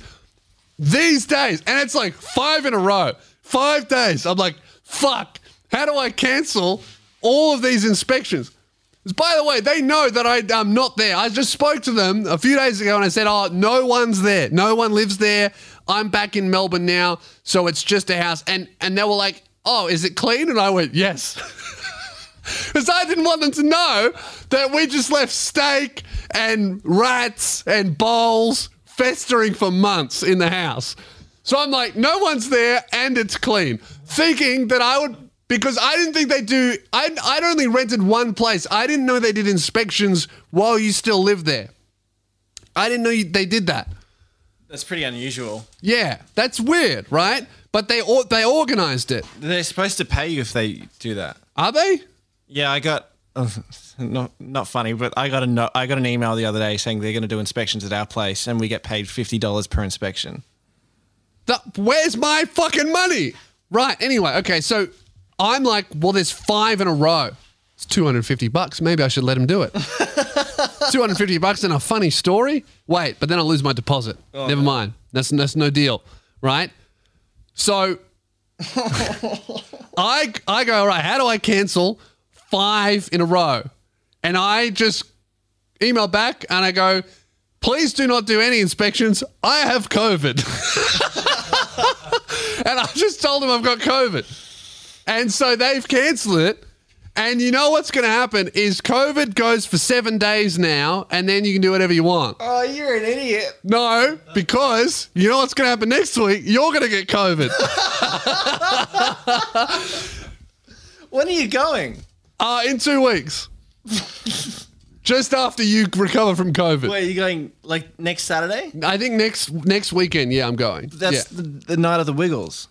these days. And it's like five in a row. Five days. I'm like, fuck. How do I cancel all of these inspections? By the way, they know that I, I'm not there. I just spoke to them a few days ago and I said, Oh, no one's there. No one lives there. I'm back in Melbourne now. So it's just a house. And, and they were like, Oh, is it clean? And I went, Yes. (laughs) Because I didn't want them to know that we just left steak and rats and bowls festering for months in the house. So I'm like, no one's there and it's clean. Thinking that I would, because I didn't think they do, I'd, I'd only rented one place. I didn't know they did inspections while you still live there. I didn't know you, they did that. That's pretty unusual. Yeah, that's weird, right? But they or, they organized it. They're supposed to pay you if they do that. Are they? Yeah, I got uh, not not funny, but I got a no, I got an email the other day saying they're going to do inspections at our place, and we get paid fifty dollars per inspection. The, where's my fucking money? Right. Anyway, okay. So I'm like, well, there's five in a row. It's 250 bucks. Maybe I should let him do it. (laughs) 250 bucks and a funny story. Wait, but then I'll lose my deposit. Oh, Never mind. That's that's no deal, right? So (laughs) I I go all right. How do I cancel five in a row? And I just email back and I go, please do not do any inspections. I have COVID. (laughs) and I just told them I've got COVID. And so they've cancelled it. And you know what's going to happen is COVID goes for seven days now, and then you can do whatever you want. Oh, you're an idiot. No, because you know what's going to happen next week? You're going to get COVID. (laughs) When are you going? Uh, in two weeks. Just after you recover from COVID. Where are you going? Like next Saturday? I think next next weekend, yeah, I'm going. That's yeah. the, the night of the Wiggles.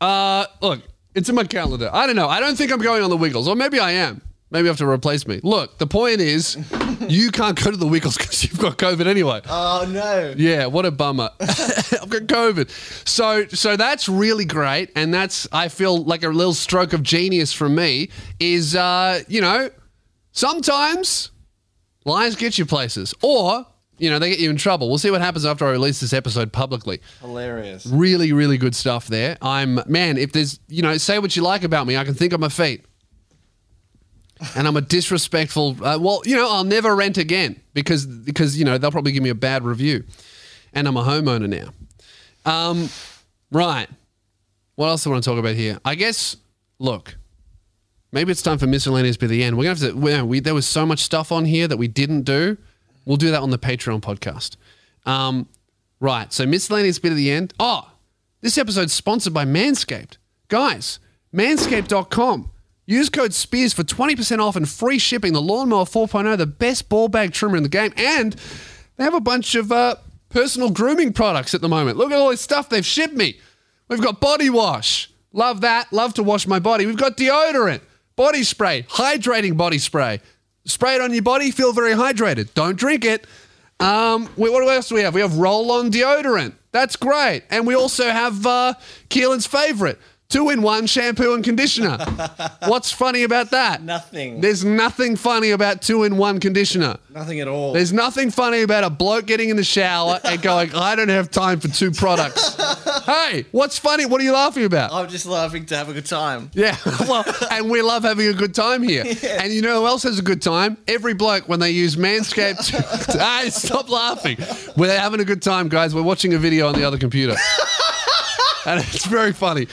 Uh, look, it's in my calendar. I don't know. I don't think I'm going on the Wiggles, or maybe I am. Maybe you have to replace me. Look, the point is, you can't go to the Wiggles because you've got COVID anyway. Oh no. Yeah, what a bummer. (laughs) I've got COVID. So so that's really great. And that's I feel like a little stroke of genius from me is uh, you know, sometimes lies get you places. Or, you know, they get you in trouble. We'll see what happens after I release this episode publicly. Hilarious. Really, really good stuff there. I'm man, if there's you know, say what you like about me, I can think on my feet. And I'm a disrespectful. Uh, well, you know, I'll never rent again because because you know they'll probably give me a bad review, and I'm a homeowner now. Um, right. What else do I want to talk about here? I guess. Look, maybe it's time for miscellaneous by the end. We're gonna have to. We, we, there was so much stuff on here that we didn't do. We'll do that on the Patreon podcast. Um, right. So miscellaneous bit at the end. Oh, This episode's sponsored by Manscaped. Guys, manscaped.com. Use code SPEARS for 20% off and free shipping. The Lawnmower 4.0, the best ball bag trimmer in the game. And they have a bunch of uh, personal grooming products at the moment. Look at all this stuff they've shipped me. We've got body wash. Love that. Love to wash my body. We've got deodorant, body spray, hydrating body spray. Spray it on your body, feel very hydrated. Don't drink it. Um, what else do we have? We have roll on deodorant. That's great. And we also have uh, Keelan's favorite two in one shampoo and conditioner. (laughs) What's funny about that? Nothing. There's nothing funny about two in one conditioner. Nothing at all. There's nothing funny about a bloke getting in the shower and (laughs) going, I don't have time for two products. (laughs) hey, what's funny? What are you laughing about? I'm just laughing to have a good time. Yeah, well, and we love having a good time here. And you know who else has a good time? Every bloke when they use Manscaped. hey, stop laughing. We're having a good time, guys. We're watching a video on the other computer. and it's very funny.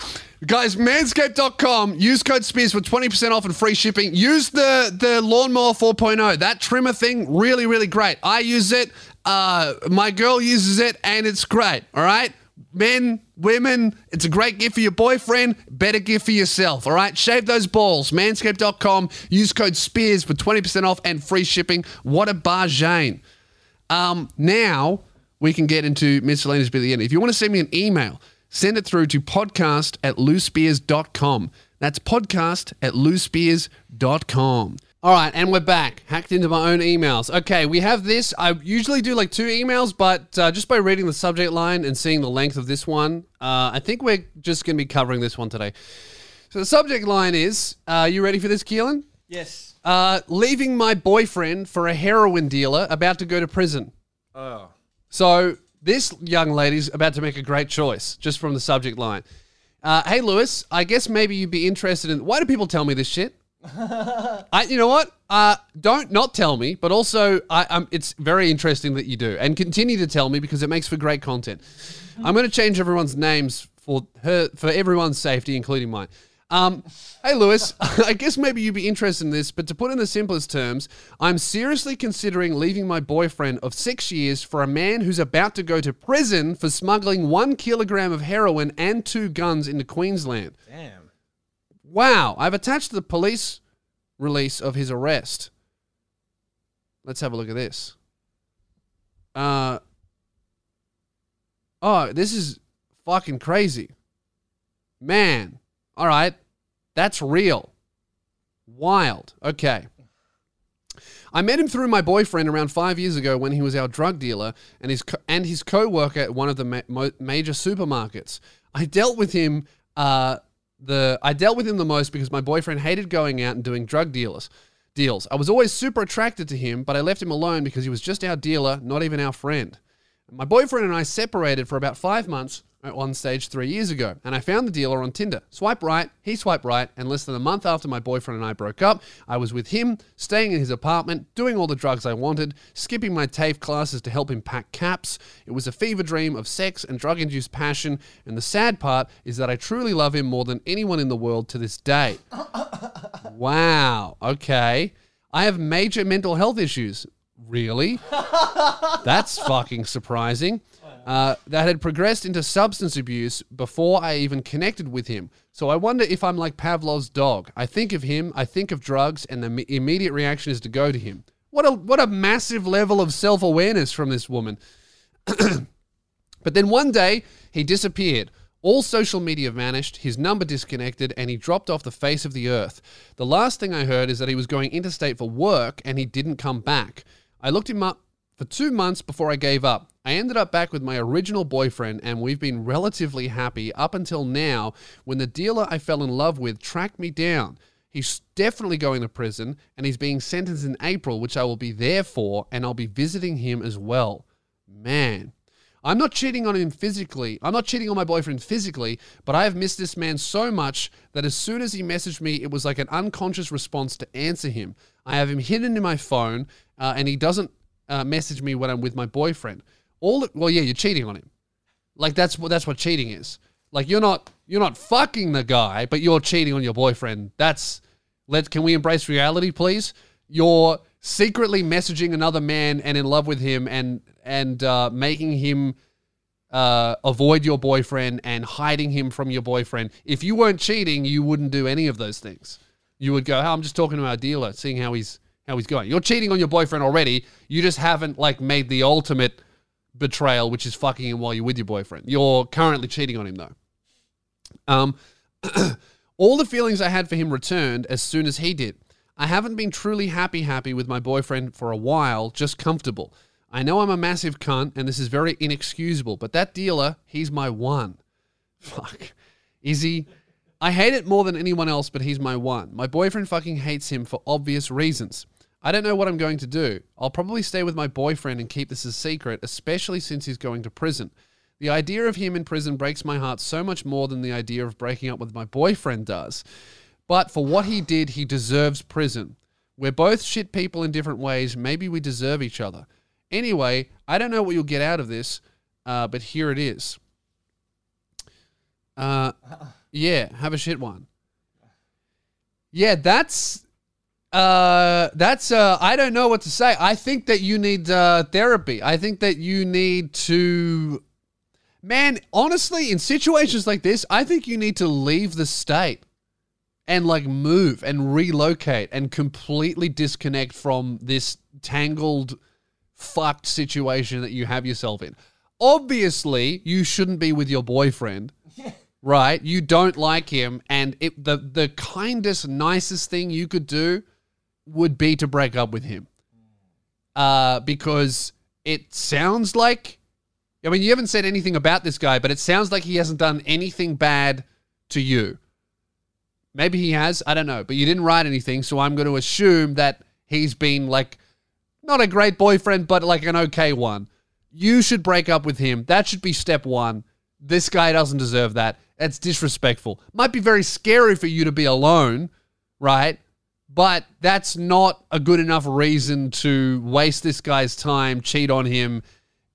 Guys, manscaped.com, use code SPEARS for 20% off and free shipping. Use the, the Lawnmower 4.0. That trimmer thing, really, really great. I use it. Uh, my girl uses it, and it's great. All right? Men, women, it's a great gift for your boyfriend. Better gift for yourself. All right? Shave those balls. Manscaped.com, use code SPEARS for 20% off and free shipping. What a bargain. Um, now we can get into miscellaneous bit at the end. If you want to send me an email, send it through to podcast at lewspears.com. That's podcast at lewspears.com. All right, and we're back. Hacked into my own emails. Okay, we have this. I usually do like two emails, but uh, just by reading the subject line and seeing the length of this one, uh, I think we're just going to be covering this one today. So the subject line is uh, you ready for this, Keelan? Yes. Uh, leaving my boyfriend for a heroin dealer about to go to prison. Oh. So this young lady's about to make a great choice just from the subject line. Uh, hey, Lewis, I guess maybe you'd be interested in. Why do people tell me this shit? (laughs) I, you know what? Uh, don't not tell me, but also I, um, it's very interesting that you do, and continue to tell me because it makes for great content. I'm going to change everyone's names for her for everyone's safety, including mine. Um, hey, Lewis, (laughs) I guess maybe you'd be interested in this, but to put in the simplest terms, I'm seriously considering leaving my boyfriend of six years for a man who's about to go to prison for smuggling one kilogram of heroin and two guns into Queensland. Damn. Wow, I've attached the police release of his arrest. Let's have a look at this. Uh Oh, this is fucking crazy. Man. All right. That's real. Wild. Okay. I met him through my boyfriend around five years ago when he was our drug dealer and his co- and his co-worker at one of the ma- mo- major supermarkets. I dealt with him. Uh, the I dealt with him the most because my boyfriend hated going out and doing drug dealers deals. I was always super attracted to him, but I left him alone because he was just our dealer, not even our friend. My boyfriend and I separated for about five months one stage three years ago, and I found the dealer on Tinder. Swipe right, he swiped right, and less than a month after my boyfriend and I broke up, I was with him, staying in his apartment, doing all the drugs I wanted, skipping my TAFE classes to help him pack caps. It was a fever dream of sex and drug induced passion, and the sad part is that I truly love him more than anyone in the world to this day. (laughs) wow, okay. I have major mental health issues. Really? (laughs) That's fucking surprising. Uh, that had progressed into substance abuse before I even connected with him. So I wonder if I'm like Pavlov's dog. I think of him, I think of drugs, and the immediate reaction is to go to him. What a what a massive level of self awareness from this woman. (clears throat) But then one day, he disappeared. All social media vanished, his number disconnected, and he dropped off the face of the earth. The last thing I heard is that he was going interstate for work and he didn't come back. I looked him up for two months before I gave up. I ended up back with my original boyfriend, and we've been relatively happy up until now when the dealer I fell in love with tracked me down. He's definitely going to prison, and he's being sentenced in April, which I will be there for, and I'll be visiting him as well. Man, I'm not cheating on him physically. I'm not cheating on my boyfriend physically, but I have missed this man so much that as soon as he messaged me, it was like an unconscious response to answer him. I have him hidden in my phone, uh, and he doesn't uh, message me when I'm with my boyfriend. All well, yeah, you're cheating on him. Like that's what that's what cheating is. Like you're not you're not fucking the guy, but you're cheating on your boyfriend. That's let can we embrace reality, please? You're secretly messaging another man and in love with him and and uh, making him uh, avoid your boyfriend and hiding him from your boyfriend. If you weren't cheating, you wouldn't do any of those things. You would go, oh, I'm just talking to our dealer, seeing how he's how he's going. You're cheating on your boyfriend already. You just haven't like made the ultimate betrayal, which is fucking him while you're with your boyfriend. You're currently cheating on him though. Um, (clears throat) all the feelings I had for him returned as soon as he did. I haven't been truly happy happy with my boyfriend for a while, just comfortable. I know I'm a massive cunt and this is very inexcusable, but that dealer, he's my one. (laughs) Fuck. Is he? I hate it more than anyone else, but he's my one. My boyfriend fucking hates him for obvious reasons. I don't know what I'm going to do. I'll probably stay with my boyfriend and keep this a secret, especially since he's going to prison. The idea of him in prison breaks my heart so much more than the idea of breaking up with my boyfriend does. But for what he did, he deserves prison. We're both shit people in different ways. Maybe we deserve each other. Anyway, I don't know what you'll get out of this, uh, but here it is. Uh, yeah, have a shit one. Yeah, that's uh that's uh I don't know what to say. I think that you need uh therapy. I think that you need to Man, honestly, in situations like this, I think you need to leave the state and like move and relocate and completely disconnect from this tangled fucked situation that you have yourself in. Obviously, you shouldn't be with your boyfriend. (laughs) Right? You don't like him and it the the kindest nicest thing you could do would be to break up with him. Uh because it sounds like I mean, you haven't said anything about this guy, but it sounds like he hasn't done anything bad to you. Maybe he has, I don't know, but you didn't write anything, so I'm going to assume that he's been like not a great boyfriend, but like an okay one. You should break up with him. That should be step one. This guy doesn't deserve that. That's disrespectful. Might be very scary for you to be alone, right? But that's not a good enough reason to waste this guy's time, cheat on him,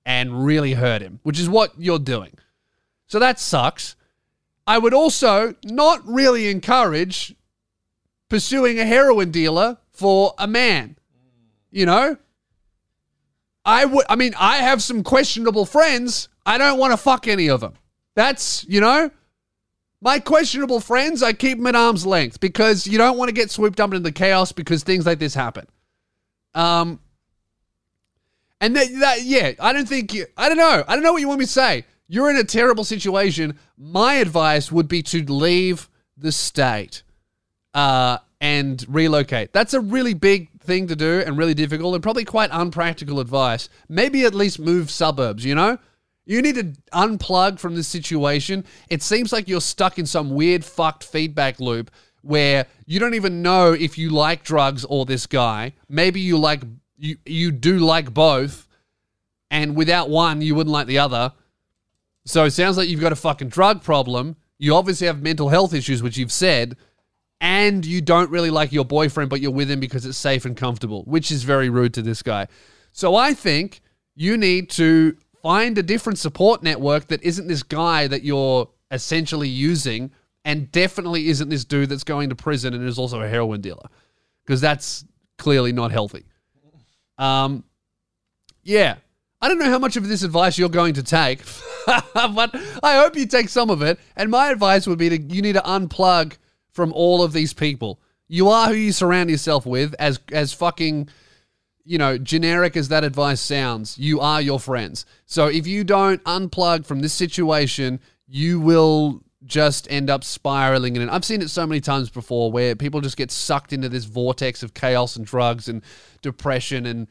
and really hurt him, which is what you're doing. So that sucks. I would also not really encourage pursuing a heroin dealer for a man. You know? I would I mean, I have some questionable friends. I don't want to fuck any of them. That's, you know, my questionable friends, I keep them at arm's length because you don't want to get swooped up into the chaos because things like this happen. Um, and that, that, yeah, I don't think, you, I don't know. I don't know what you want me to say. You're in a terrible situation. My advice would be to leave the state uh, and relocate. That's a really big thing to do and really difficult and probably quite unpractical advice. Maybe at least move suburbs, you know? You need to unplug from this situation. It seems like you're stuck in some weird fucked feedback loop where you don't even know if you like drugs or this guy. Maybe you like you you do like both and without one you wouldn't like the other. So it sounds like you've got a fucking drug problem. You obviously have mental health issues which you've said and you don't really like your boyfriend but you're with him because it's safe and comfortable, which is very rude to this guy. So I think you need to find a different support network that isn't this guy that you're essentially using and definitely isn't this dude that's going to prison and is also a heroin dealer because that's clearly not healthy. Um, yeah, I don't know how much of this advice you're going to take, (laughs) but I hope you take some of it. And my advice would be to you need to unplug from all of these people. You are who you surround yourself with, as as fucking you know, generic as that advice sounds, you are your friends. So if you don't unplug from this situation, you will just end up spiraling in it. I've seen it so many times before where people just get sucked into this vortex of chaos and drugs and depression and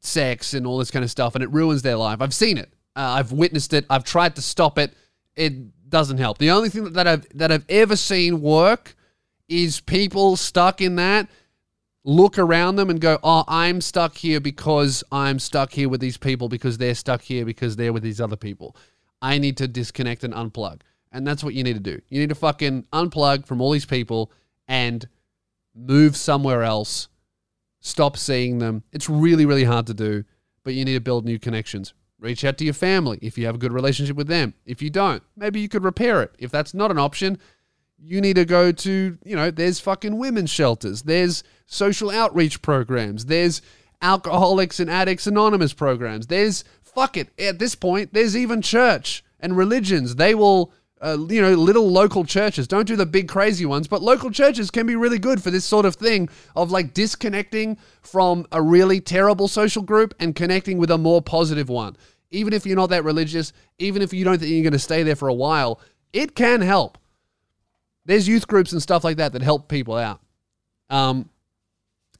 sex and all this kind of stuff, and it ruins their life. I've seen it. Uh, I've witnessed it. I've tried to stop it. It doesn't help. The only thing that I've that I've ever seen work is people stuck in that look around them and go, "Oh, I'm stuck here because I'm stuck here with these people because they're stuck here because they're with these other people. I need to disconnect and unplug." And that's what you need to do. You need to fucking unplug from all these people and move somewhere else. Stop seeing them. It's really, really hard to do, but you need to build new connections. Reach out to your family if you have a good relationship with them. If you don't, maybe you could repair it. If that's not an option, you need to go to, you know, there's fucking women's shelters, there's social outreach programs, there's Alcoholics and Addicts Anonymous programs, there's fuck it. At this point, there's even church and religions. They will, uh, you know, little local churches. Don't do the big crazy ones, but local churches can be really good for this sort of thing of like disconnecting from a really terrible social group and connecting with a more positive one. Even if you're not that religious, even if you don't think you're going to stay there for a while, it can help. There's youth groups and stuff like that that help people out. Um,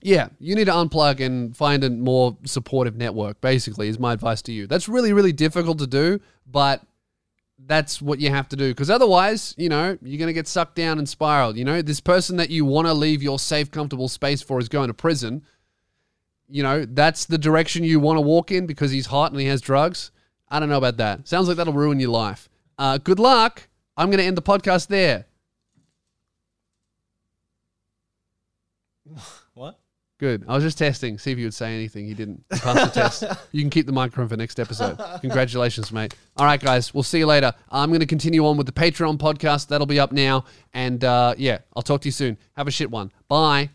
yeah, you need to unplug and find a more supportive network, basically, is my advice to you. That's really, really difficult to do, but that's what you have to do. Because otherwise, you know, you're going to get sucked down and spiraled. You know, this person that you want to leave your safe, comfortable space for is going to prison. You know, that's the direction you want to walk in because he's hot and he has drugs. I don't know about that. Sounds like that'll ruin your life. Uh, good luck. I'm going to end the podcast there. (laughs) What? Good. I was just testing, see if you would say anything. You didn't. You passed the test. (laughs) You can keep the microphone for next episode. Congratulations, mate. All right, guys. We'll see you later. I'm going to continue on with the Patreon podcast. That'll be up now. And uh, yeah, I'll talk to you soon. Have a shit one. Bye.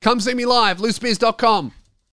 Come see me live, lewspears.com.